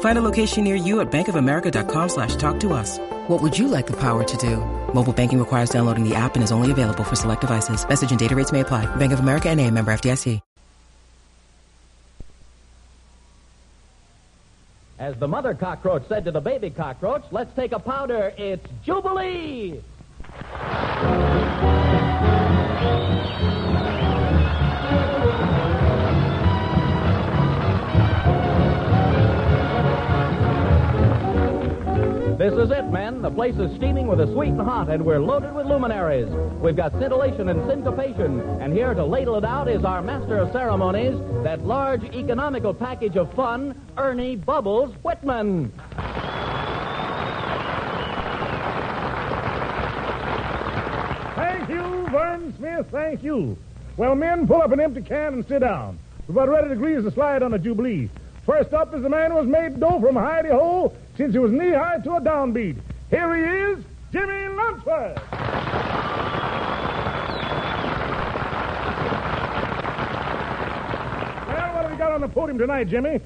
Find a location near you at bankofamerica.com slash talk to us. What would you like the power to do? Mobile banking requires downloading the app and is only available for select devices. Message and data rates may apply. Bank of America and a member FDIC. As the mother cockroach said to the baby cockroach, let's take a powder. It's Jubilee! This is it, men. The place is steaming with a sweet and hot, and we're loaded with luminaries. We've got scintillation and syncopation, and here to ladle it out is our master of ceremonies, that large economical package of fun, Ernie Bubbles Whitman. Thank you, Vern Smith. Thank you. Well, men, pull up an empty can and sit down. We're about ready to grease the slide on the Jubilee. First up is the man who has made dough from hidey hole since he was knee high to a downbeat. Here he is, Jimmy Lunceford. Well, what have we got on the podium tonight, Jimmy?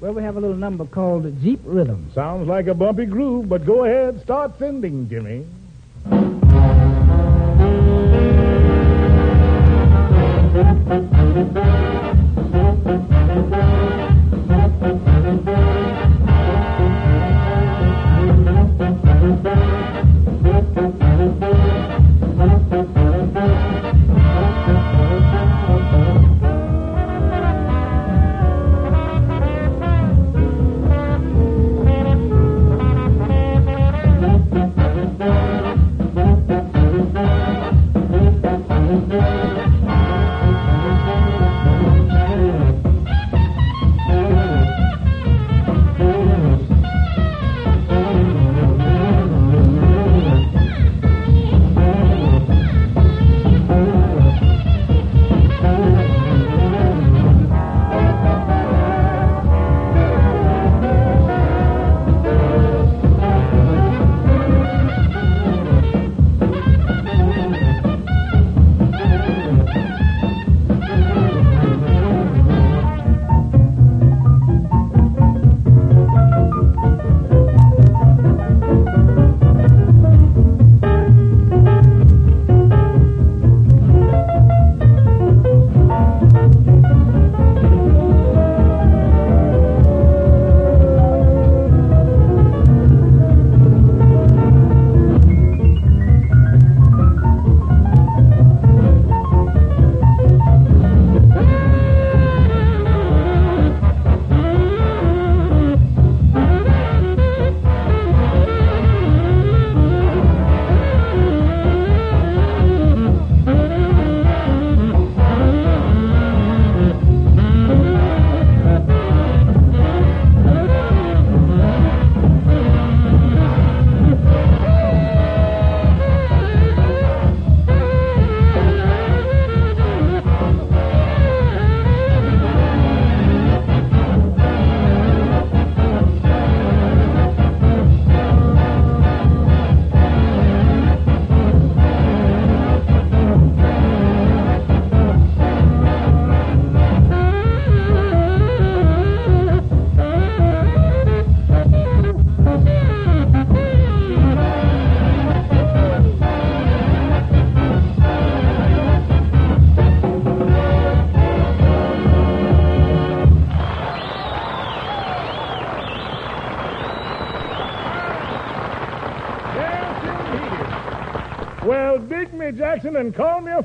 Well, we have a little number called Jeep Rhythm. Sounds like a bumpy groove, but go ahead, start sending, Jimmy.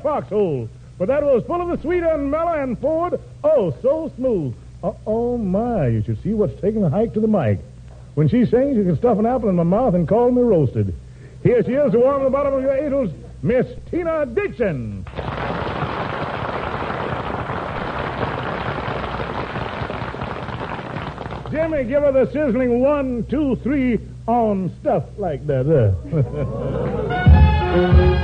Foxhole. But that was full of the sweet and mellow and forward, oh, so smooth. Uh, oh, my, you should see what's taking the hike to the mic. When she sings, you can stuff an apple in my mouth and call me roasted. Here she is, the warm the bottom of your ears, Miss Tina Dixon. Jimmy, give her the sizzling one, two, three. on stuff like that. I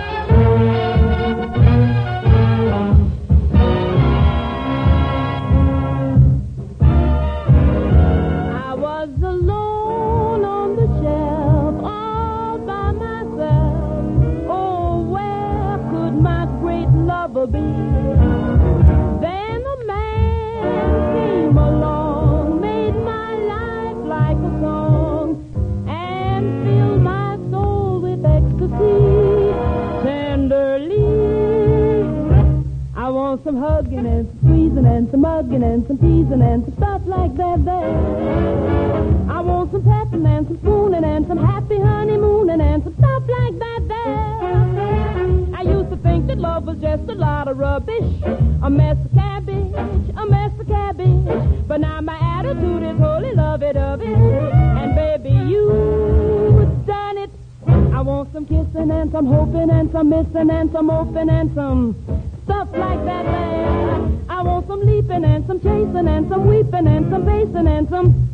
some hugging and some squeezing and some hugging and some teasing and some stuff like that there. I want some petting and some spooning and some happy honeymooning and some stuff like that there. I used to think that love was just a lot of rubbish, a mess of cabbage, a mess of cabbage. But now my attitude is holy lovey-dovey, and baby, you done it. I want some kissing and some hoping and some missing and some hoping and some stuff like that man. I want some leaping and some chasing and some weeping and some basing and some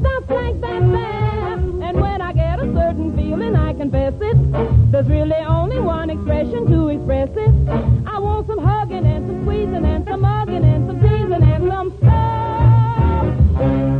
stuff like that man. And when I get a certain feeling, I confess it. There's really only one expression to express it. I want some hugging and some squeezing and some hugging and some teasing and some stuff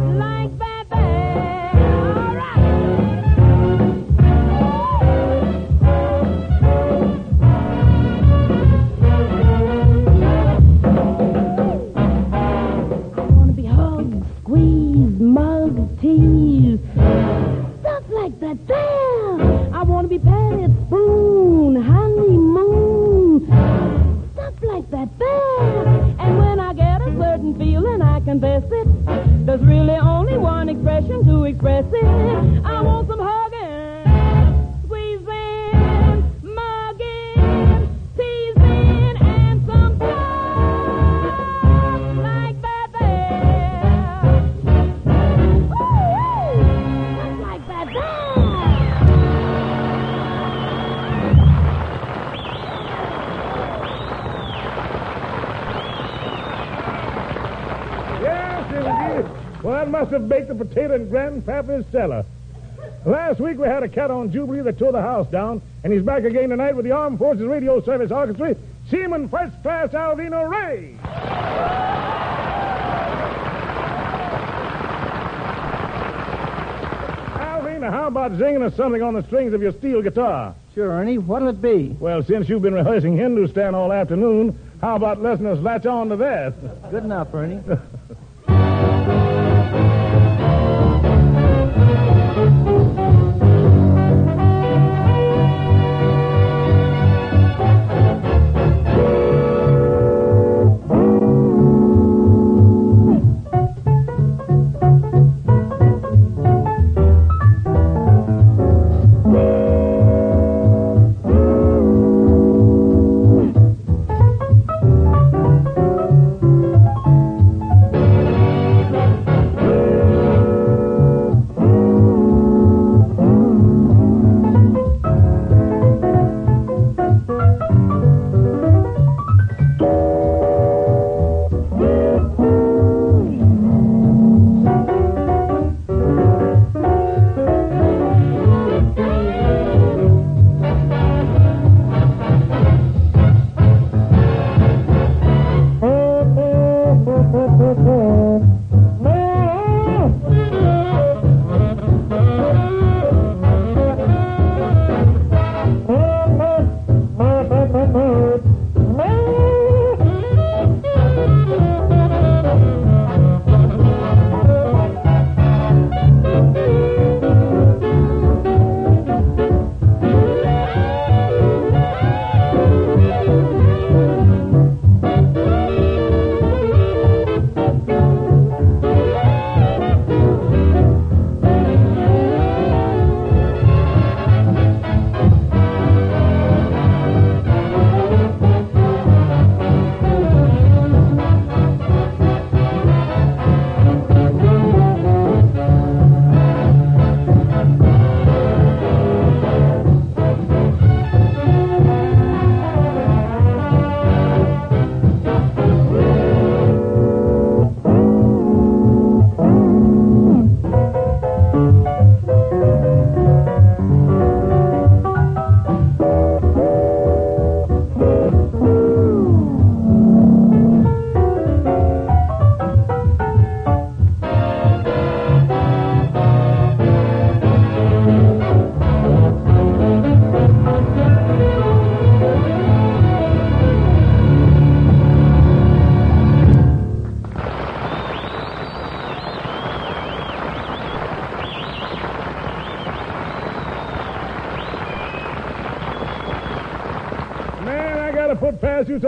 Grandpapa's cellar. Last week we had a cat on Jubilee that tore the house down, and he's back again tonight with the Armed Forces Radio Service Orchestra, Seaman First Class Alvino Rey. Alvino, how about singing us something on the strings of your steel guitar? Sure, Ernie. What'll it be? Well, since you've been rehearsing Hindustan all afternoon, how about letting us latch on to that? Good enough, Ernie.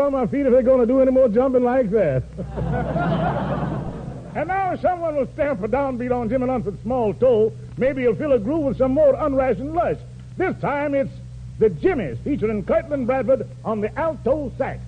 on my feet if they're going to do any more jumping like that. and now someone will stamp a downbeat on Jimmy Lunceford's small toe. Maybe he'll fill a groove with some more unrationed lush. This time it's the Jimmies featuring Kirtland Bradford on the alto sax.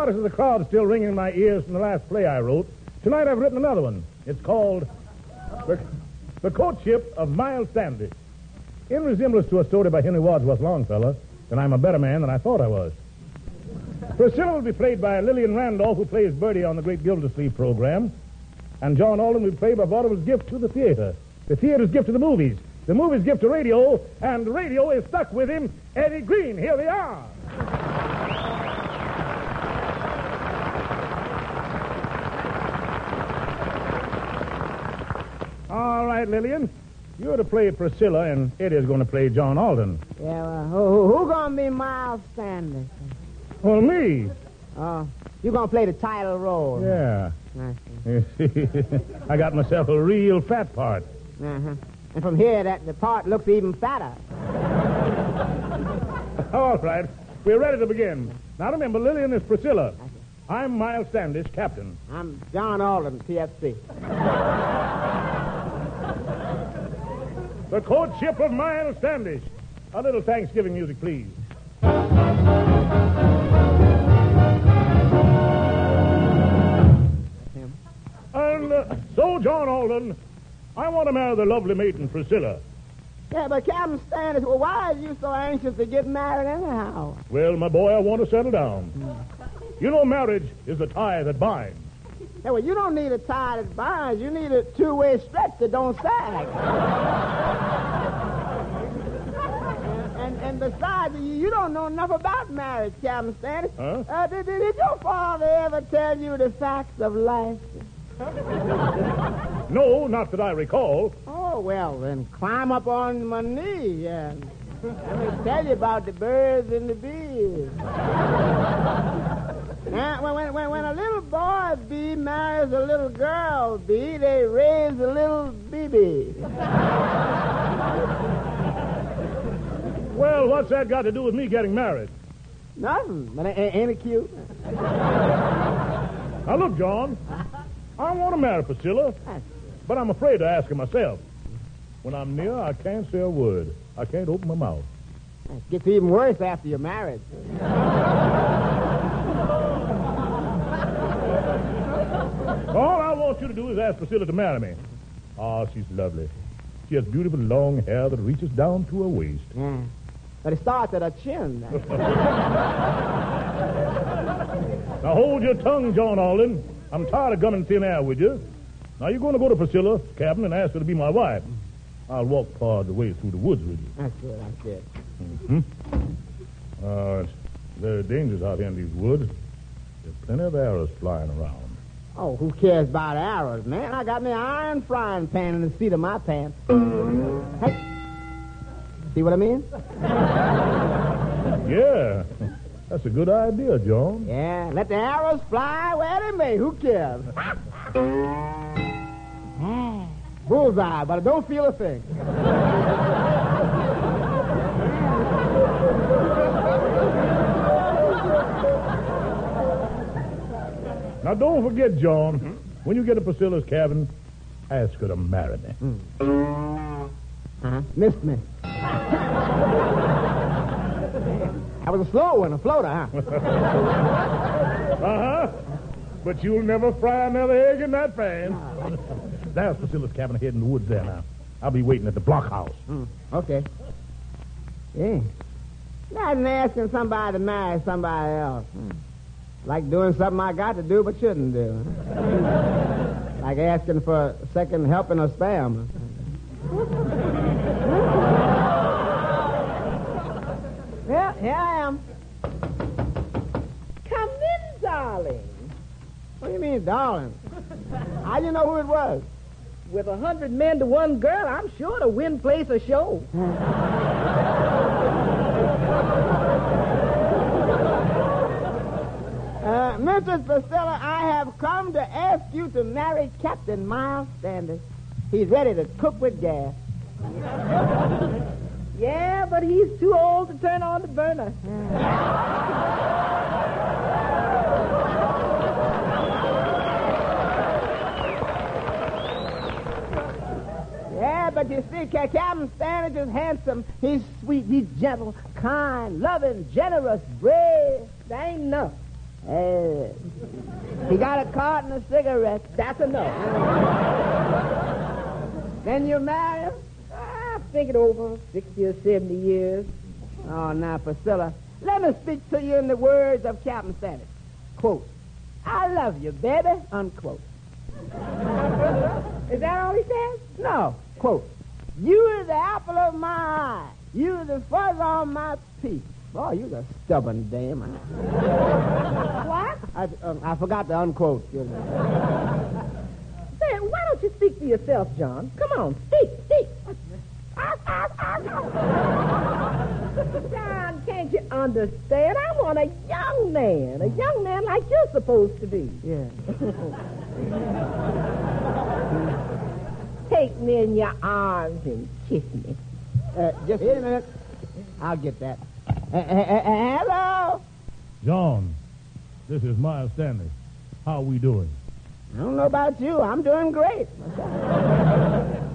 Products of the crowd still ringing in my ears from the last play I wrote, tonight I've written another one. It's called The, the Courtship of Miles Standish. In resemblance to a story by Henry Wadsworth Longfellow, then I'm a better man than I thought I was. Priscilla will be played by Lillian Randolph, who plays Birdie on the Great Gildersleeve program. And John Alden will be played by Vaudeville's gift to the theater. The theater's gift to the movies. The movies gift to radio. And radio is stuck with him, Eddie Green. Here they are. All right, Lillian. You're to play Priscilla, and Eddie's going to play John Alden. Yeah, well, who, who gonna be Miles Sanders? Well, me. Oh, you're gonna play the title role? Yeah. I see. I got myself a real fat part. Uh-huh. And from here, that the part looks even fatter. All right. We're ready to begin. Now remember, Lillian is Priscilla. I'm Miles Standish, captain. I'm John Alden, TFC. The courtship of Miles Standish. A little Thanksgiving music, please. And uh, so, John Alden, I want to marry the lovely maiden Priscilla. Yeah, but Captain Standish, well, why are you so anxious to get married anyhow? Well, my boy, I want to settle down. You know, marriage is the tie that binds. Yeah, well, you don't need a tie that binds. You need a two-way stretch that don't sag. and, and besides, you, you don't know enough about marriage, Captain Standish. Huh? Uh, did, did, did your father ever tell you the facts of life? No, not that I recall. Oh, well, then climb up on my knee and let me tell you about the birds and the bees. Now, when, when, when, a little boy bee marries a little girl bee, they raise a little baby. Well, what's that got to do with me getting married? Nothing, but ain't it cute? Now, look, John, I want to marry Priscilla, but I'm afraid to ask her myself. When I'm near, I can't say a word. I can't open my mouth. It gets even worse after you're married. Want you to do is ask Priscilla to marry me. Ah, she's lovely. She has beautiful long hair that reaches down to her waist. Yeah. But it starts at her chin. Now hold your tongue, John Alden. I'm tired of gumming thin air with you. Now you're going to go to Priscilla's cabin and ask her to be my wife. I'll walk part of the way through the woods with you. That's good, that's good. Uh, it's very dangerous out here in these woods. There's plenty of arrows flying around. Oh, who cares about arrows, man? I got me an iron frying pan in the seat of my pants. Hey. See what I mean? Yeah, that's a good idea, John. Yeah, let the arrows fly where they may. Who cares? Ah, bullseye, but I don't feel a thing. Now don't forget, John, when you get to Priscilla's cabin, ask her to marry me. Uh-huh. Missed me. I was a slow one, a floater, huh? Uh-huh. But you'll never fry another egg in that pan. There's Priscilla's cabin ahead in the woods there now. I'll be waiting at the blockhouse. Okay. Yeah. Imagine asking somebody to marry somebody else. Like doing something I got to do but shouldn't do. like asking for a second helping of spam. well, here I am. Come in, darling. What do you mean, darling? How you know who it was? With a hundred men to one girl, I'm sure to win place a show. Uh, Mrs. Priscilla, I have come to ask you to marry Captain Miles Standish. He's ready to cook with gas. Yeah, but he's too old to turn on the burner. Yeah, but you see, Captain Standish is handsome. He's sweet, he's gentle, kind, loving, generous, brave. That ain't enough. Uh, he got a carton of cigarettes. That's enough. Then you marry him? I think it over 60 or 70 years. Oh, now, Priscilla, let me speak to you in the words of Captain Standish. Quote, I love you, baby, unquote. Is that all he says? No, quote, you're the apple of my eye. You're the fuzz on my peak. Boy, you're a stubborn dame. What? I, um, I forgot to unquote. You know. Say, why don't you speak for yourself, John? Come on, speak, speak. John, can't you understand? I want a young man, a young man like you're supposed to be. Yeah. Take me in your arms and kiss me. Uh, just wait a minute. I'll get that. Hello? John, This is Miles Stanley. How are we doing? I don't know about you. I'm doing great.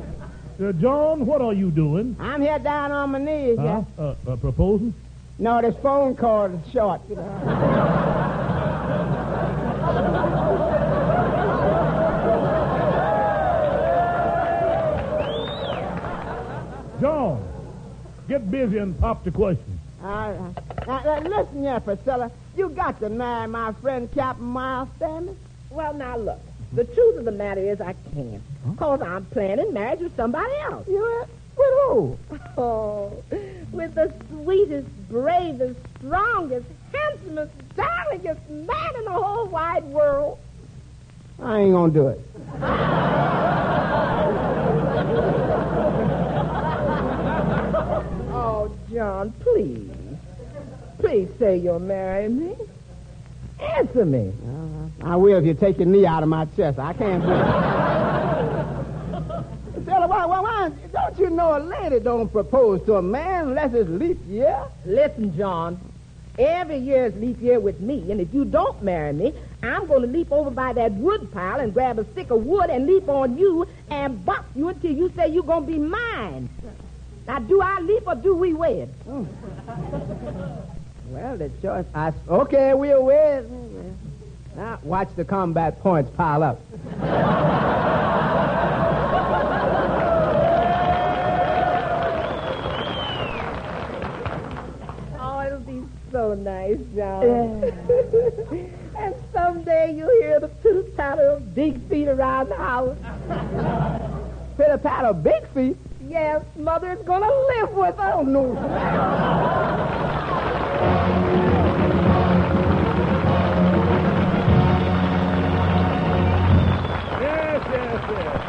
Uh, John, what are you doing? I'm here down on my knees, Huh? yeah. Uh, uh, proposing? No, this phone call is short. you know. John, get busy and pop the question. All right. Now, now, listen here, Priscilla. You got to marry my friend Captain Miles Stanley. Well, now look. The truth of the matter is I can't. Because I'm planning marriage with somebody else. You with, with who? Oh, with the sweetest, bravest, strongest, handsomest, darlingest man in the whole wide world. I ain't gonna do it. Oh, John, please. Please say you'll marry me. Answer me. Uh-huh. I will if you take your knee out of my chest. I can't do it. Priscilla, why, why, why, don't you know a lady don't propose to a man unless it's leap year? Listen, John. Every year is leap year with me, and if you don't marry me, I'm going to leap over by that wood pile and grab a stick of wood and leap on you and box you until you say you're going to be mine. Now, do I leap or do we wed? Mm. Well, the choice. I, okay, we'll wait. Now, watch the combat points pile up. Oh, it'll be so nice, John. and someday you'll hear the pitter patter of big feet around the house. Pitter patter, of big feet. Yes, Mother's gonna live with us. Oh, no. Yes, yes, yes.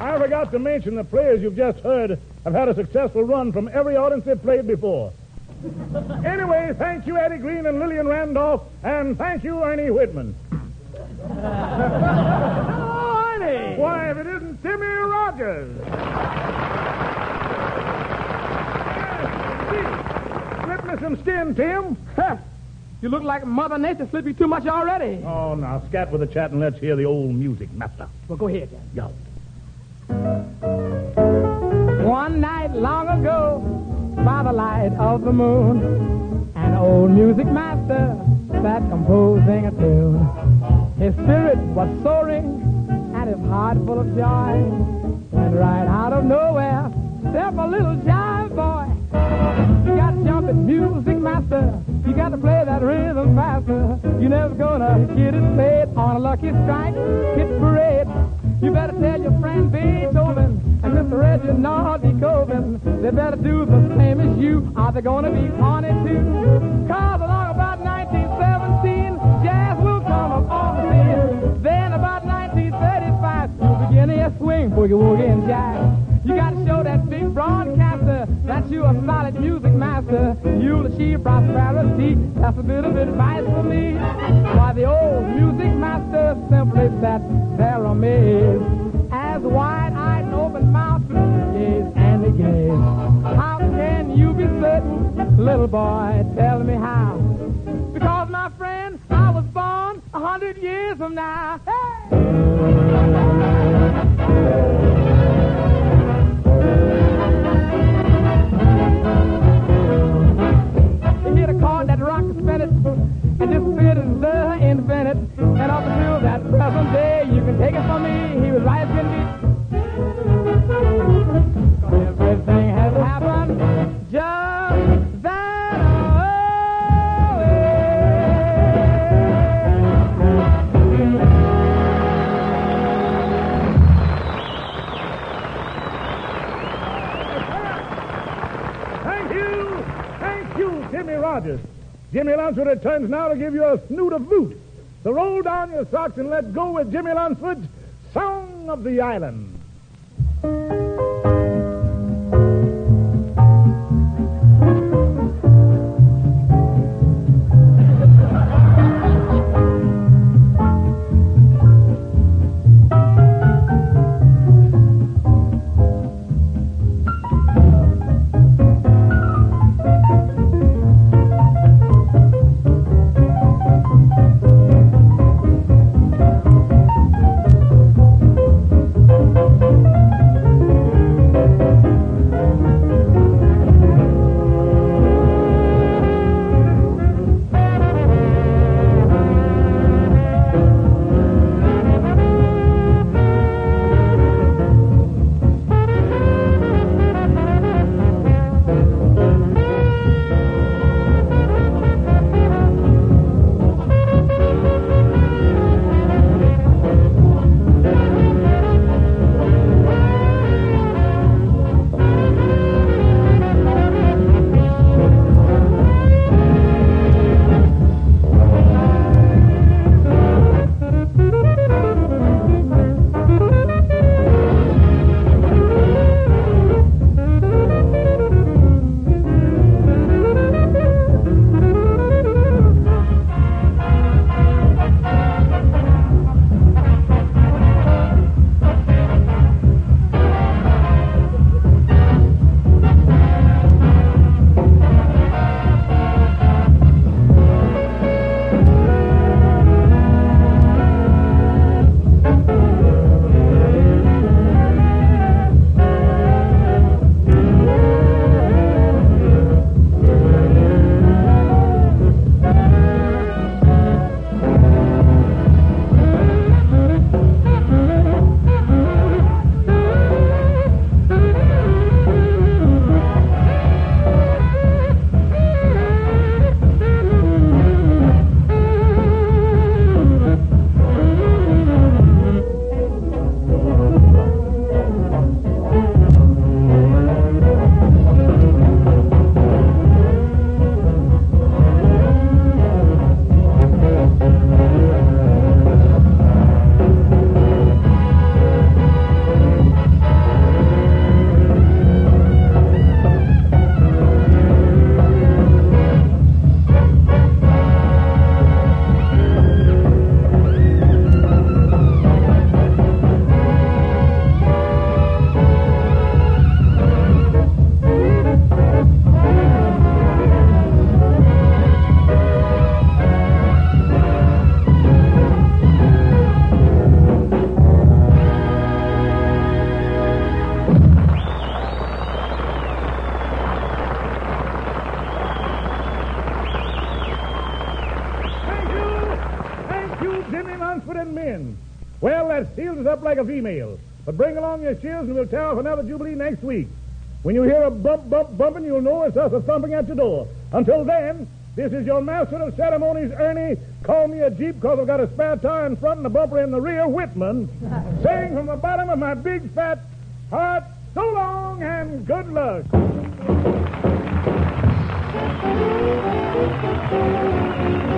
I, forgot to mention the players you've just heard have had a successful run from every audience they've played before. anyway, thank you, Eddie Green and Lillian Randolph, and thank you, Ernie Whitman. Oh, Ernie. Why, if it isn't Timmy Rogers. Yes, Slip me some skin, Tim. You look like Mother Nature slipped you too much already. Oh, now scat with the chat and let's hear the old music, master. Well, go ahead, then. Yo. One night long ago, by the light of the moon, an old music master sat composing a tune. His spirit was soaring, and his heart full of joy. When right out of nowhere, stepped a little jive boy. It, music master. You got to play that rhythm faster. You're never gonna get it played on a lucky strike hit parade. You better tell your friend Beethoven and Mr. Reginald De Koven. They better do the same as you. Are they gonna be haunted too? Cause along about 1917, jazz will come up on the scene. Then about 1935, you'll begin to swing boogie woogie and jazz. You got to show that big broadcaster that you're a solid music master. You'll achieve prosperity. That's a bit of advice for me. Why the old music master simply sat there amazed as wide-eyed and open-mouthed gaze and he gazed. How can you be certain, little boy? Tell me how. Because my friend, I was born a hundred years from now. Hey! Returns now to give you a snoot of boot. So roll down your socks and let's go with Jimmy Lunceford's Song of the Island. Up like a female. But bring along your shears and we'll tear off another jubilee next week. When you hear a bump, bump, bumping, you'll know it's us a thumping at your door. Until then, this is your master of ceremonies, Ernie. Call me a Jeep because I've got a spare tire in front and a bumper in the rear, Whitman. saying from the bottom of my big fat heart, so long and good luck.